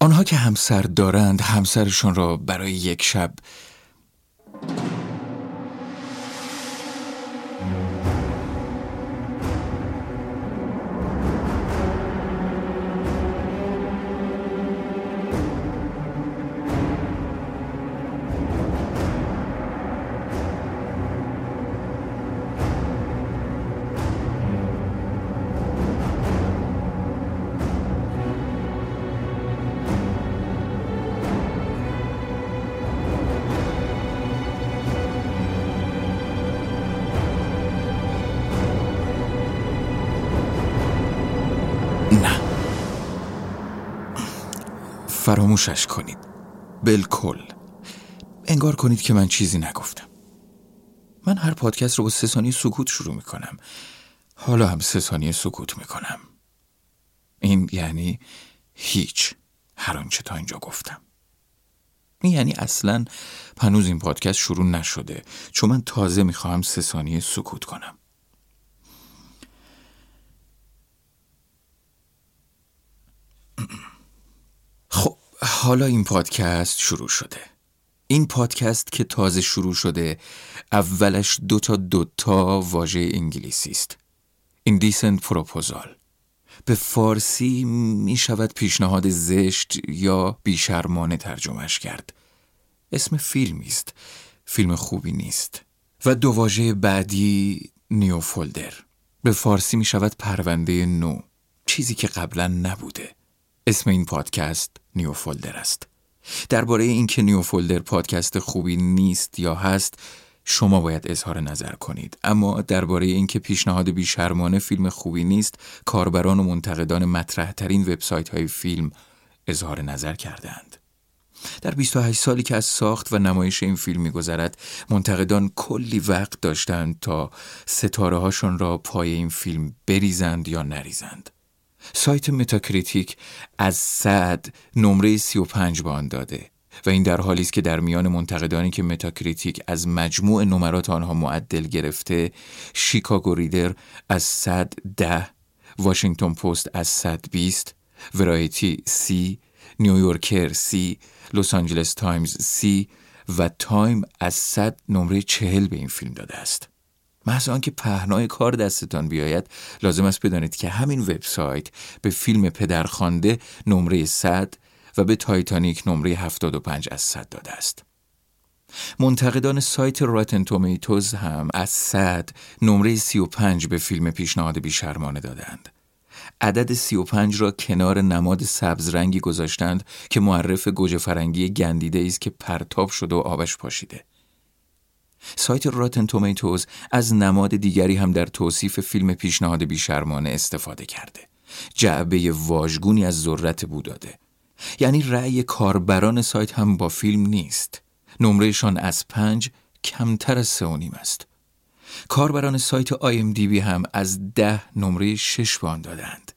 آنها که همسر دارند همسرشان را برای یک شب فراموشش کنید. بالکل. انگار کنید که من چیزی نگفتم. من هر پادکست رو با سه ثانیه سکوت شروع می‌کنم. حالا هم سه ثانیه سکوت می‌کنم. این یعنی هیچ هر آنچه تا اینجا گفتم. یعنی اصلا هنوز این پادکست شروع نشده. چون من تازه می‌خواهم سه ثانیه سکوت کنم. خب حالا این پادکست شروع شده. این پادکست که تازه شروع شده اولش دو تا دو تا واژه انگلیسی است. Indecent پروپوزال به فارسی می شود پیشنهاد زشت یا بیشرمانه ترجمهش کرد. اسم فیلمی است. فیلم خوبی نیست. و دو واژه بعدی نیو فولدر به فارسی می شود پرونده نو. چیزی که قبلا نبوده. اسم این پادکست نیو فولدر است. درباره اینکه نیو فولدر پادکست خوبی نیست یا هست شما باید اظهار نظر کنید. اما درباره اینکه پیشنهاد بیشرمانه فیلم خوبی نیست کاربران و منتقدان مطرح ترین وبسایت های فیلم اظهار نظر کردند در 28 سالی که از ساخت و نمایش این فیلم میگذرد منتقدان کلی وقت داشتند تا ستاره هاشون را پای این فیلم بریزند یا نریزند. سایت Metacritic از صد نمره 35 به آن داده و این در حالی است که در میان منتقدانی که Metacritic از مجموع نمرات آنها معدل گرفته Chicago Reader از صد ده Washington Post از صد بیست Variety سی New Yorker سی Los Angeles Times سی و Time از صد نمره چهل به این فیلم داده است. محض آنکه پهنای کار دستتان بیاید لازم است بدانید که همین وبسایت به فیلم پدرخوانده نمره 100 و به تایتانیک نمره 75 از 100 داده است. منتقدان سایت Rotten Tomatoes هم از 100 نمره 35 به فیلم پیشنهاد بی‌شرمانه دادند. عدد 35 را کنار نماد سبز رنگی گذاشتند که معرف گوجه فرنگی گندیده است که پرتاب شده و آبش پاشیده. سایت راتن تومیتوز از نماد دیگری هم در توصیف فیلم پیشنهاد بیشرمانه استفاده کرده. جعبه واژگونی از ذرت بو داده. یعنی رأی کاربران سایت هم با فیلم نیست. نمرهشان از پنج کمتر از سه و نیم است. کاربران سایت بی هم از ده نمره شش به آن دادند.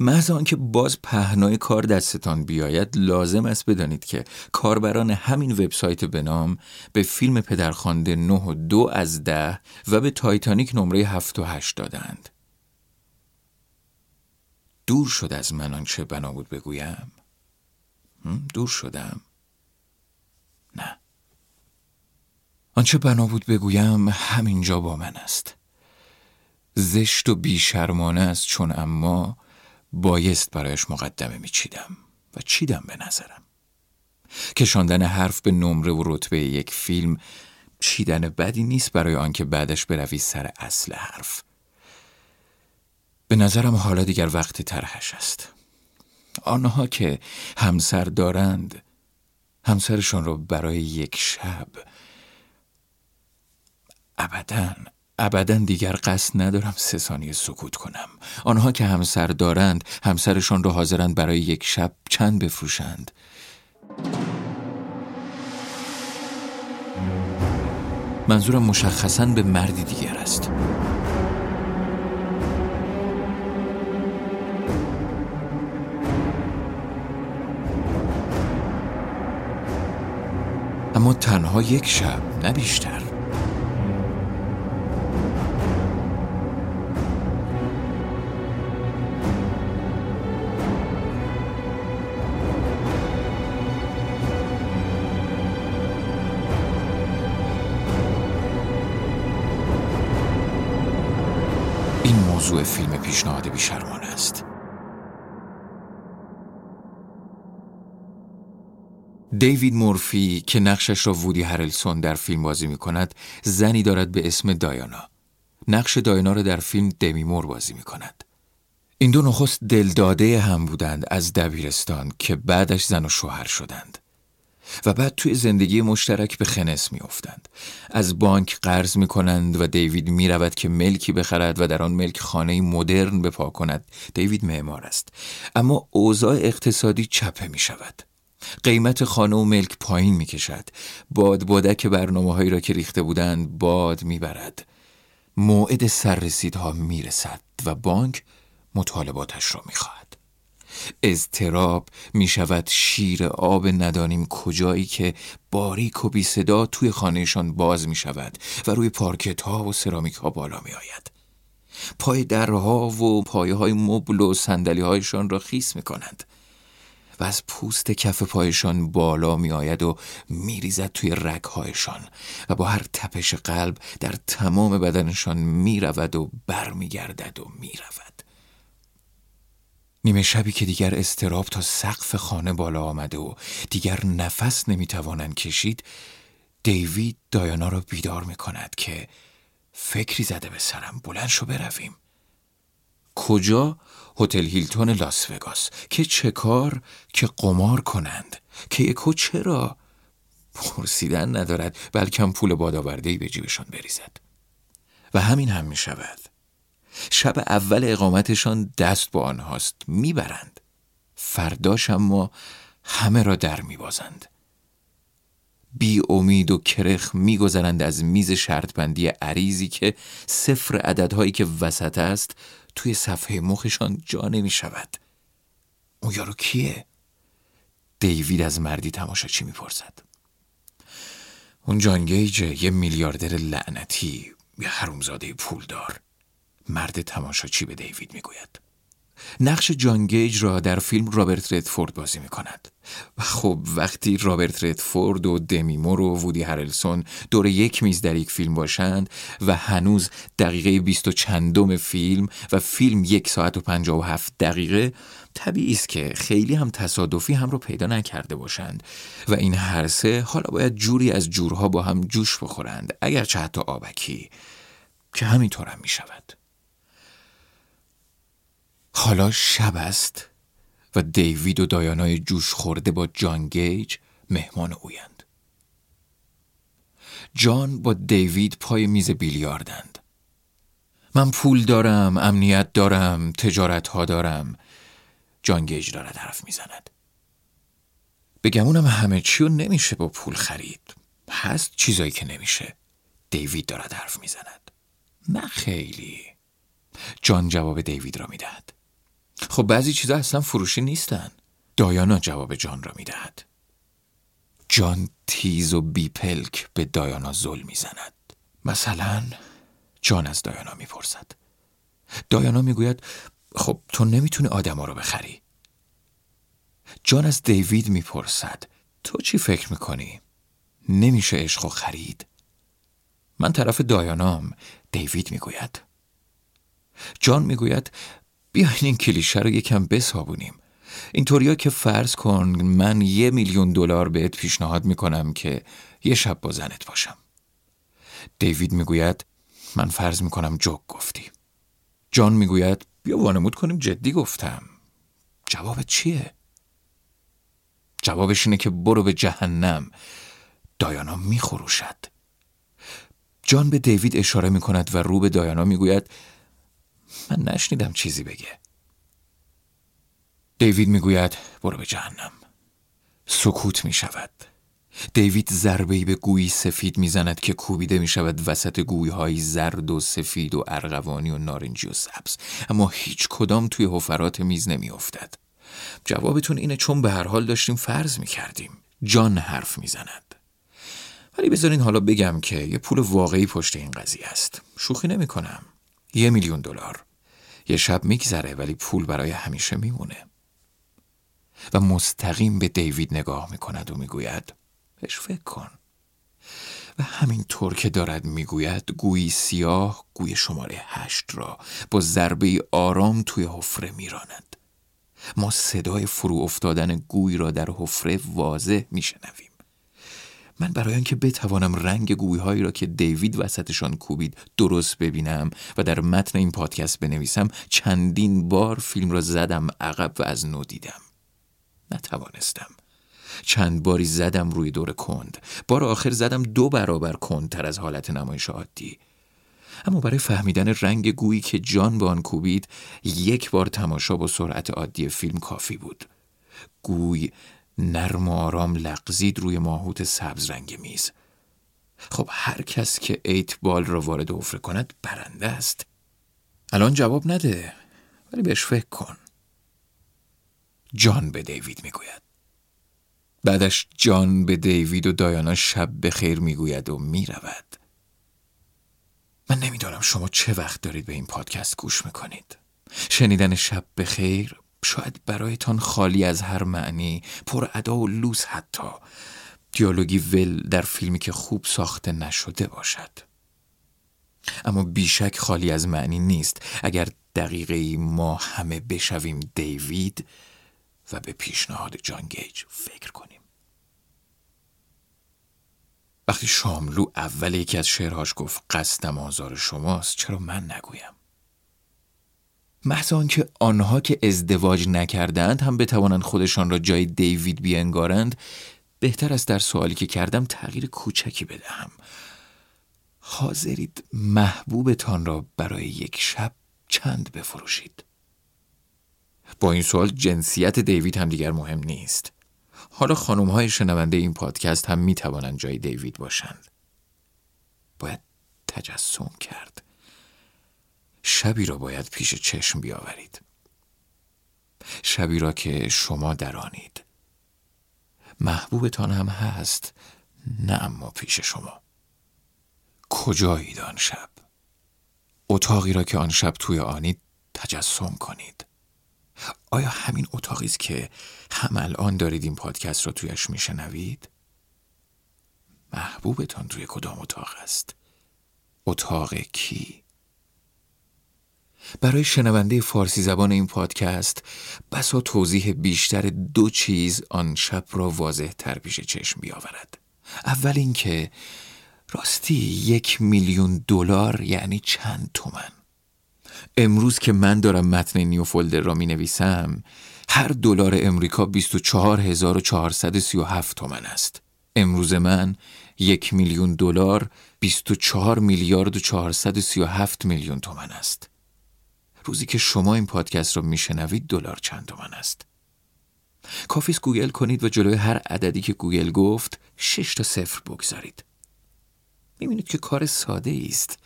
محض آنکه باز پهنای کار دستتان بیاید لازم است بدانید که کاربران همین وبسایت به نام به فیلم پدرخوانده 9 و 2 از ده و به تایتانیک نمره 7 و 8 دادند. دور شد از من آنچه بنا بود بگویم؟ دور شدم؟ نه. آنچه بنا بود بگویم همینجا با من است. زشت و بیشرمانه است چون اما بایست برایش مقدمه میچیدم و چیدم به نظرم. کشاندن حرف به نمره و رتبه یک فیلم چیدن بدی نیست برای آنکه بعدش بروی سر اصل حرف. به نظرم حالا دیگر وقت طرحش است. آنها که همسر دارند همسرشان را برای یک شب ابدا ابدا دیگر قصد ندارم سه ثانیه سکوت کنم. آنها که همسر دارند همسرشان را حاضرند برای یک شب چند بفروشند. منظورم مشخصا به مردی دیگر است. اما تنها یک شب نه بیشتر. موضوع فیلم پیشنهاد بیشرمانه است. دیوید مورفی که نقشش را وودی هرلسون در فیلم بازی می کند زنی دارد به اسم دایانا. نقش دایانا را در فیلم دمی مور بازی می کند این دو نخست دلداده هم بودند از دبیرستان که بعدش زن و شوهر شدند. و بعد توی زندگی مشترک به خنس میافتند. از بانک قرض می کنند و دیوید می رود که ملکی بخرد و در آن ملک خانه مدرن بپا کند. دیوید معمار است. اما اوضاع اقتصادی چپه می شود قیمت خانه و ملک پایین می کشد باد بادک برنامه هایی را که ریخته بودند باد می برد موعد سررسیدها می رسد و بانک مطالباتش را می خواهد اضطراب می شود شیر آب ندانیم کجایی که باریک و بی صدا توی خانهشان باز می شود و روی پارکت ها و سرامیک ها بالا می آید. پای درها و پایه های مبل و سندلی هایشان را خیس می کنند و از پوست کف پایشان بالا می آید و می ریزد توی رگهایشان و با هر تپش قلب در تمام بدنشان می رود و بر و می رود. نیمه شبی که دیگر استراب تا سقف خانه بالا آمده و دیگر نفس نمی‌توانند کشید دیوید دایانا را بیدار می کند که فکری زده به سرم بلند شو برویم. کجا؟ هتل هیلتون لاس وگاس. که چه کار؟ که قمار کنند. که یکو چرا؟ پرسیدن ندارد بلکه پول بادآوردهای به جیبشان بریزد. و همین هم می شود شب اول اقامتشان دست با آنهاست. می‌برند. فرداش اما همه را در میبازند. بی امید و کرخ میگذرند از میز شرطبندی عریضی که صفر عددهایی که وسط است توی صفحه مخشان جا نمی شود اون یارو کیه؟ دیوید از مردی تماشاچی می‌پرسد؟ اون جانگیجه یه میلیاردر لعنتی یه حرومزاده پولدار. مرد تماشاچی به دیوید می‌گوید. نقش جان گیج را در فیلم رابرت ردفورد بازی می کند و خب وقتی رابرت ردفورد و دمی مور و وودی هرلسون دور یک میز در یک فیلم باشند و هنوز دقیقه بیست و چندم فیلم و فیلم یک ساعت و پنجاه و هفت دقیقه طبیعی است که خیلی هم تصادفی هم رو پیدا نکرده باشند و این هر سه حالا باید جوری از جورها با هم جوش بخورند اگرچه حتی آبکی که همینطورم هم می شود حالا شب است و دیوید و دایانای جوش خورده با جان گیج مهمان اویند. جان با دیوید پای میز بیلیاردند. من پول دارم، امنیت دارم، تجارت ها دارم. جان گیج دارد حرف می‌زند. بگمونم همه چی رو نمیشه با پول خرید. هست چیزایی که نمیشه. دیوید دارد حرف می‌زند. نه خیلی. جان جواب دیوید را می‌دهد. خب بعضی چیزا اصلا فروشی نیستن. دایانا جواب جان را می‌دهد. جان تیز و بیپلک به دایانا زل می‌زند. مثلا جان از دایانا می‌پرسد. دایانا می‌گوید خب تو نمی‌تونی آدما رو بخری. جان از دیوید می‌پرسد تو چی فکر می‌کنی؟ نمیشه عشق و خرید. من طرف دایانام دیوید می‌گوید. جان می‌گوید بیاین این کلیشه رو یکم بسابونیم اینطوریا که فرض کن من یه میلیون دلار بهت پیشنهاد می‌کنم که یه شب با زنت باشم. دیوید می‌گوید من فرض می‌کنم جوک گفتی. جان می‌گوید بیا وانمود کنیم جدی گفتم. جواب چیه؟ جوابش اینه که برو به جهنم. دایانا میخروشد. جان به دیوید اشاره می‌کند و رو به دایانا می‌گوید من نشنیدم چیزی بگه. دیوید می‌گوید برو به جهنم. سکوت می شود دیوید ضربه‌ای به گویی سفید می‌زند که کوبیده می شود وسط گویهایی زرد و سفید و ارغوانی و نارنجی و سبز. اما هیچ کدام توی حفرات میز نمی افتد. جوابتون اینه چون به هر حال داشتیم فرض می کردیم جان حرف می‌زند. ولی بذارین حالا بگم که یه پول واقعی پشت این قضیه است. شوخی نمی کنم یه میلیون دلار. یه شب میگذره ولی پول برای همیشه میمونه. و مستقیم به دیوید نگاه می‌کند و می‌گوید بهش فکر کن. و همینطور که دارد می‌گوید گویی سیاه گوی شماره هشت را با ضربه آرام توی حفره میراند. ما صدای فرو افتادن گوی را در حفره واضح میشنویم. من برای آنکه بتوانم رنگ گویهایی را که دیوید وسطشان کوبید درست ببینم و در متن این پادکست بنویسم چندین بار فیلم را زدم عقب و از نو دیدم. نتوانستم. چند باری زدم روی دور کند. بار آخر زدم دو برابر کندتر از حالت نمایش عادی. اما برای فهمیدن رنگ گویی که جان به آن کوبید یک بار تماشا با سرعت عادی فیلم کافی بود. گوی نرم و آرام لغزید روی ماهوت سبز رنگ میز. خب هر کس که ایت بال را وارد حفره کند برنده است. الان جواب نده ولی بهش فکر کن. جان به دیوید می‌گوید. بعدش جان به دیوید و دایانا شب به خیر می‌گوید و می‌رود. من نمی‌دانم شما چه وقت دارید به این پادکست گوش می‌کنید. شنیدن شب به خیر شاید برایتان خالی از هر معنی پر ادا و لوس حتی. دیالوگی ول در فیلمی که خوب ساخته نشده باشد. اما بیشک خالی از معنی نیست. اگر دقیقه ما همه بشویم دیوید و به پیشنهاد جان گیج فکر کنیم. وقتی شاملو اول یکی از شعرهاش گفت قصدم آزار شماست چرا من نگویم؟ محض آنکه آنها که ازدواج نکردند هم بتوانند خودشان را جای دیوید بینگارند بهتر است در سوالی که کردم تغییر کوچکی بدهم. حاضرید محبوبتان را برای یک شب چند بفروشید؟ با این سوال جنسیت دیوید هم دیگر مهم نیست. حالا خانم های شنونده این پادکست هم می توانند جای دیوید باشند. باید تجسم کرد. شبی را باید پیش چشم بیاورید. شبی را که شما درانید. محبوبتان هم هست نه اما پیش شما. کجایید آن شب؟ اتاقی را که آن شب توی آنید تجسم کنید. آیا همین اتاقی است که هم الان دارید این پادکست را تویش میشنوید؟ محبوبتان توی کدام اتاق است؟ اتاق کی؟ برای شنونده فارسی زبان این پادکست بسا توضیح بیشتر دو چیز آن شب را واضح تر پیش چشم بیاورد. اول اینکه راستی یک میلیون دلار یعنی چند تومن. امروز که من دارم متن New Folder را می نویسم هر دلار امریکا 24437 تومن است. امروز من یک میلیون دلار 24 میلیارد و 437 میلیون تومن است. روزی که شما این پادکست رو میشنوید دلار چند تومن است. کافیست گوگل کنید و جلوی هر عددی که گوگل گفت شش تا صفر بگذارید. می‌بینید که کار ساده است.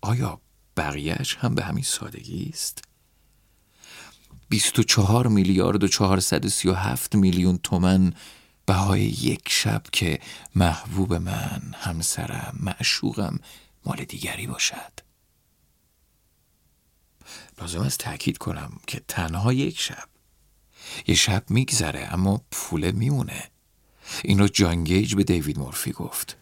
آیا بقیهش هم به همین سادگی است؟ 24 میلیارد و 437 میلیون تومن بهای یک شب که محبوب من همسرم معشوقم مال دیگری باشد. لازم است تاکید کنم که تنها یک شب یه شب میگذره اما پول میمونه این رو جان گیج به دیوید مورفی گفت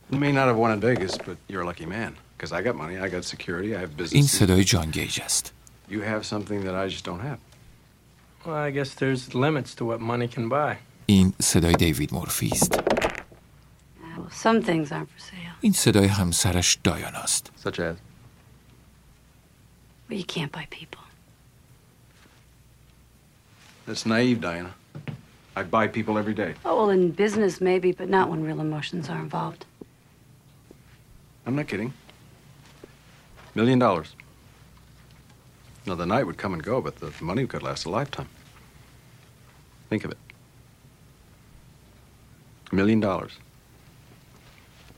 این صدای جان گیج است You have something that I just don't have. Well, I guess there's limits to what money can buy. این صدای دیوید مورفی است Well, some things aren't for sale. این صدای همسرش دایاناست Such as? Well, you can't buy people. That's naive, Diana. I buy people every day. Oh, well, in business, maybe, but not when real emotions are involved. I'm not kidding. Million dollars. Now, the night would come and go, but the money could last a lifetime. Think of it. A million dollars.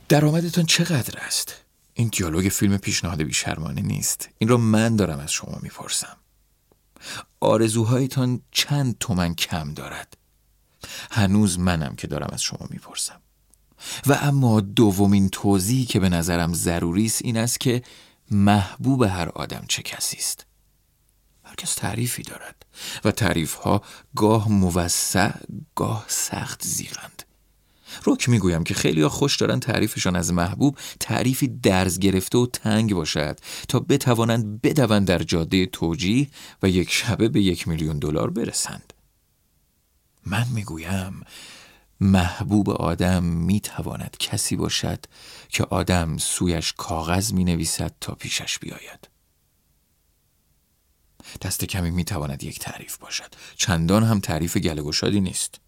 درآمدتان چقدر است؟ این دیالوگ فیلم پیشنهاد بیشرمانه نیست این را من دارم از شما میپرسم آرزوهایتان چند تومن کم دارد؟ هنوز منم که دارم از شما می‌پرسم. و اما دومین توضیحی که به نظرم ضروری است این است که محبوب هر آدم چه کسی است. هر کس تعریفی دارد و تعریف ها گاه موسع گاه سخت زیغند. رک می‌گویم که خیلی ها خوش دارن تعریفشان از محبوب تعریفی درز گرفته و تنگ باشد تا بتوانند بدوند در جاده توجیه و یک شبه به یک میلیون دلار برسند. من می‌گویم محبوب آدم می‌تواند کسی باشد که آدم سویش کاغذ می نویسد تا پیشش بیاید. دست کمی می‌تواند یک تعریف باشد. چندان هم تعریف گلگشادی نیست.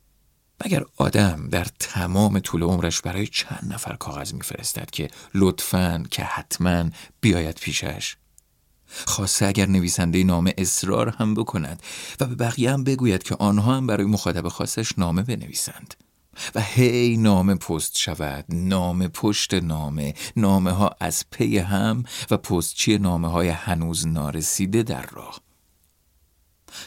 مگر آدم در تمام طول عمرش برای چند نفر کاغذ میفرستد که لطفاً که حتما بیاید پیشش؟ خاصه اگر نویسنده نامه اصرار هم بکند و به بقیه هم بگوید که آنها هم برای مخاطب خاصش نامه بنویسند. و هی نامه پست شود نامه پشت نامه نامه ها از پی هم و پستچی نامه های هنوز نارسیده در راه.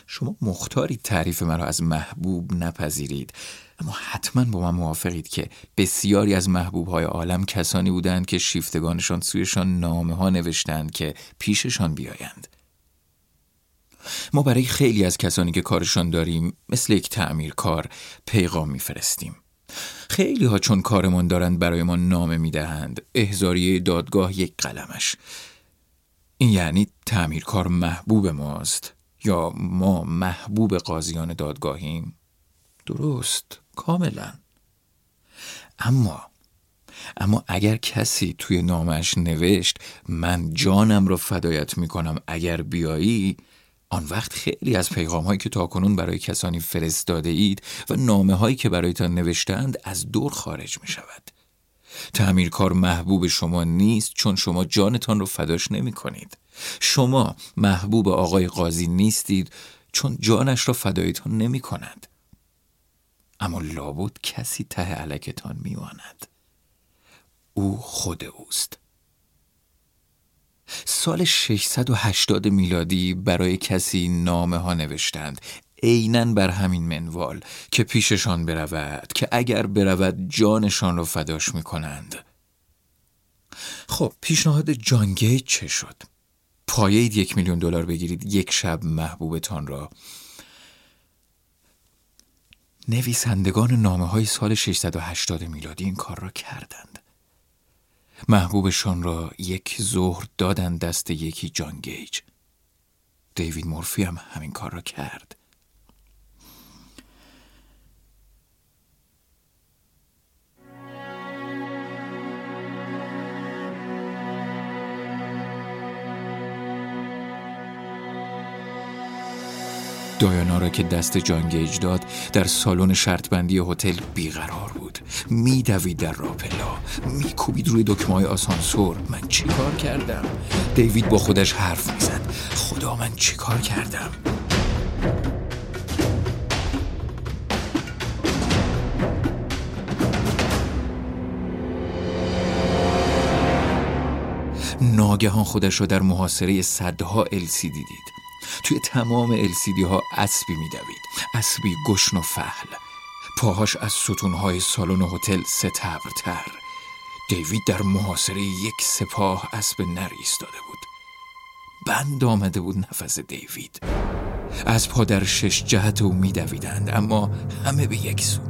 شما مختاری تعریف مرا از محبوب نپذیرید. اما حتما با من موافقید که بسیاری از محبوب های عالم کسانی بودند که شیفتگانشان سویشان نامه ها نوشتند که پیششان بیایند. ما برای خیلی از کسانی که کارشان داریم مثل یک تعمیرکار پیغام میفرستیم خیلی ها چون کارمان دارند برای ما نامه می‌دهند. احزاریه دادگاه یک قلمش. این یعنی تعمیرکار محبوب ماست. یا ما محبوب قاضیان دادگاهیم؟ درست کاملا. اما اما اگر کسی توی نامش نوشت من جانم رو فدایت می‌کنم اگر بیایی آن وقت خیلی از پیغام هایی که تاکنون برای کسانی فرستاده اید و نامه هایی که برایتان نوشتند از دور خارج می شود تعمیرکار محبوب شما نیست چون شما جانتان رو فداش نمی کنید. شما محبوب آقای قاضی نیستید چون جانش را فدایتان نمی کند. اما لابد کسی ته علکتان میماند او خود اوست. سال 680 میلادی برای کسی نامه ها نوشتند. عینا بر همین منوال که پیششان برود که اگر برود جانشان را فداش می کنند خب پیشنهاد جان گیت چه شد؟ پایید یک میلیون دلار بگیرید یک شب محبوبتان را. نویسندگان نامه های سال 680 میلادی این کار را کردند. محبوبشان را یک ظهر دادند دست یکی جان گیج. دیوید مورفی هم همین کار را کرد. دایانا را که دست جانگیج داد در سالن شرطبندی هتل بیقرار بود. میدوید در راپلا. میکوبید روی دکمه آسانسور. من چیکار کردم؟ دیوید با خودش حرف می‌زد. خدا من چیکار کردم؟ ناگهان خودش را در محاصره صدها السی دید. توی تمام السیدی ها اسبی میدوید. اسبی گشن و فهل پاهاش از ستونهای سالن هتل ستبرتر. دیوید در محاصره یک سپاه اسب نر ایستاده بود. بند آمده بود نفس دیوید. از پا در شش جهت او میدویدند اما همه به یک سو.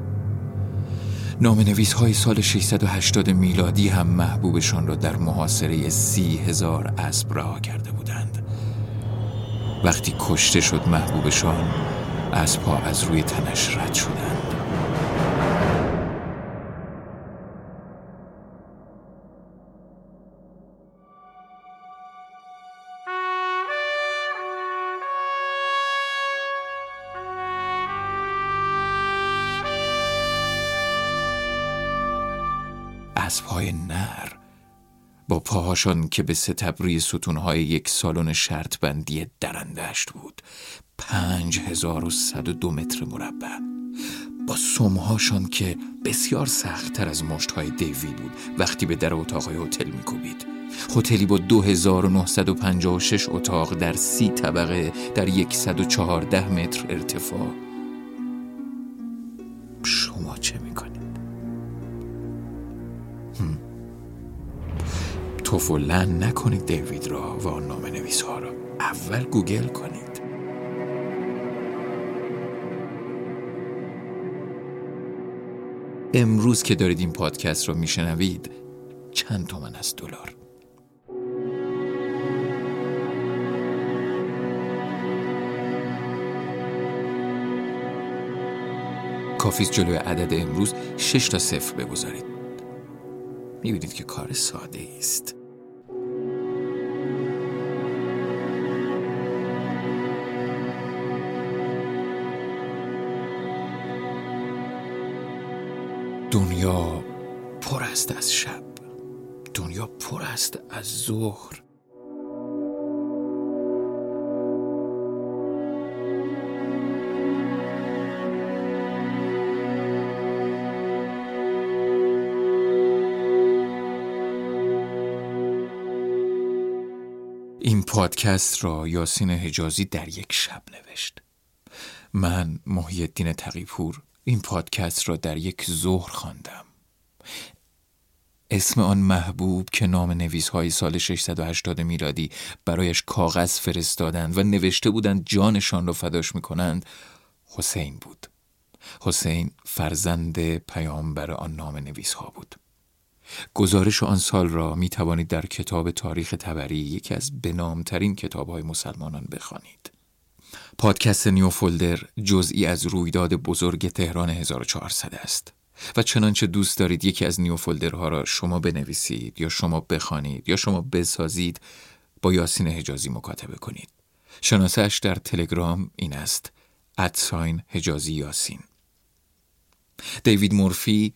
نام نویس های سال 680 میلادی هم محبوبشان را در محاصره سی هزار اسب رها کرده بودند وقتی کشته شد محبوبشان از پا از روی تنش رد شدند. اسبهای نر با پاهاشان که به ستبری ستونهای یک سالن شرط بندی درندشت بود. پنج هزار و صد و دو متر مربع. با سمهاشان که بسیار سختتر از مشتهای دیوید بود وقتی به در اتاقهای هتل میکوبید. هتلی با 2956 اتاق در سی طبقه در 114 متر ارتفاع. شما چه می‌کنید؟ تف و لعن نکنید دیوید را و نام نویس ها را. اول گوگل کنید. امروز که دارید این پادکست رو میشنوید چند تومن است دلار. کافیست جلوی عدد امروز شش تا صفر بگذارید. می‌بینید که کار ساده است. دنیا پر است از شب دنیا پر است از ظهر. این پادکست را یاسین حجازی در یک شب نوشت. من محی الدین تقیپور این پادکست را در یک ظهر خواندم. اسم آن محبوب که نام نویس های سال 680 میلادی برایش کاغذ فرستادند و نوشته بودند جانشان را فداش می‌کنند حسین بود. حسین فرزند پیامبر آن نام نویس ها بود. گزارش آن سال را می توانید در کتاب تاریخ تبری یکی از بنامترین کتاب های مسلمانان بخوانید. پادکست نیو فولدر جزئی از رویداد بزرگ تهران 1400 است. و چنانچه دوست دارید یکی از نیو فولدرها را شما بنویسید یا شما بخوانید یا شما بسازید با یاسین حجازی مکاتبه کنید. شناسش در تلگرام این است ادساین حجازی یاسین. دیوید مورفی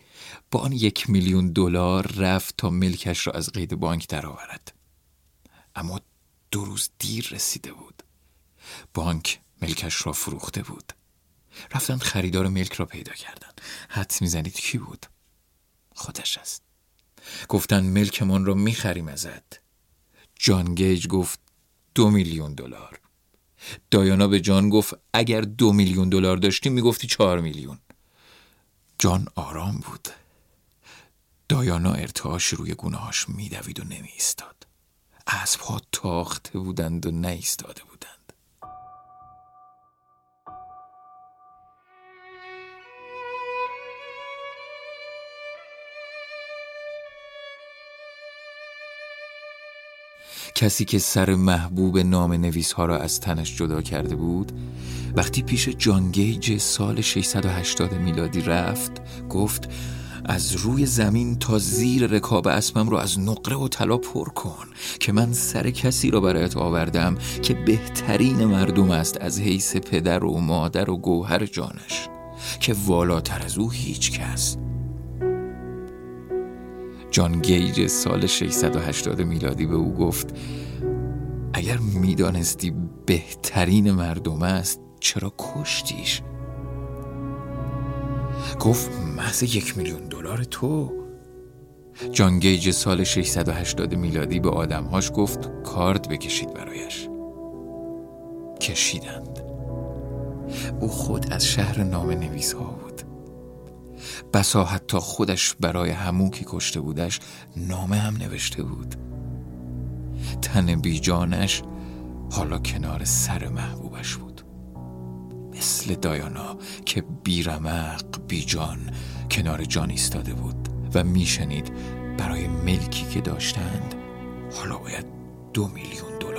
با آن یک میلیون دلار رفت تا ملکش را از قید بانک درآورد. اما دو روز دیر رسیده بود. بانک ملکش را فروخته بود. رفتند خریدار ملک را پیدا کردند حد می‌زنید کی بود؟ خودش است. گفتند ملکمان را می‌خریم ازت. جان گیج گفت دو میلیون دلار. دایانا به جان گفت اگر دو میلیون دلار داشتی می‌گفتی چهار میلیون. جان آرام بود. دایانا ارتعاش روی گونهاش میدوید و نمی ایستاد اسبها تاخته بودند و نایستاده بودند. کسی که سر محبوب نام نویس ها را از تنش جدا کرده بود وقتی پیش جانگیج سال 680 میلادی رفت گفت از روی زمین تا زیر رکاب اسبم رو از نقره و طلا پر کن که من سر کسی را برایت آوردم که بهترین مردم است از حیث پدر و مادر و گوهر جانش که والاتر از او هیچ کس. جان گیج سال 680 میلادی به او گفت اگر می‌دانستی بهترین مردم است چرا کشتیش؟ گفت محض یک میلیون دلار تو. جان گیج سال 680 میلادی به آدمهاش گفت کارد بکشید برایش. کشیدند. او خود از شهر نام نویس ها بود. بسا حتی خودش برای همون که کشته بودش نامه هم نوشته بود. تن بیجانش حالا کنار سر محبوبش بود. مثل دایانا که بیرمق بیجان کنار جان ایستاده بود و میشنید برای ملکی که داشتند حالا باید دو میلیون دلار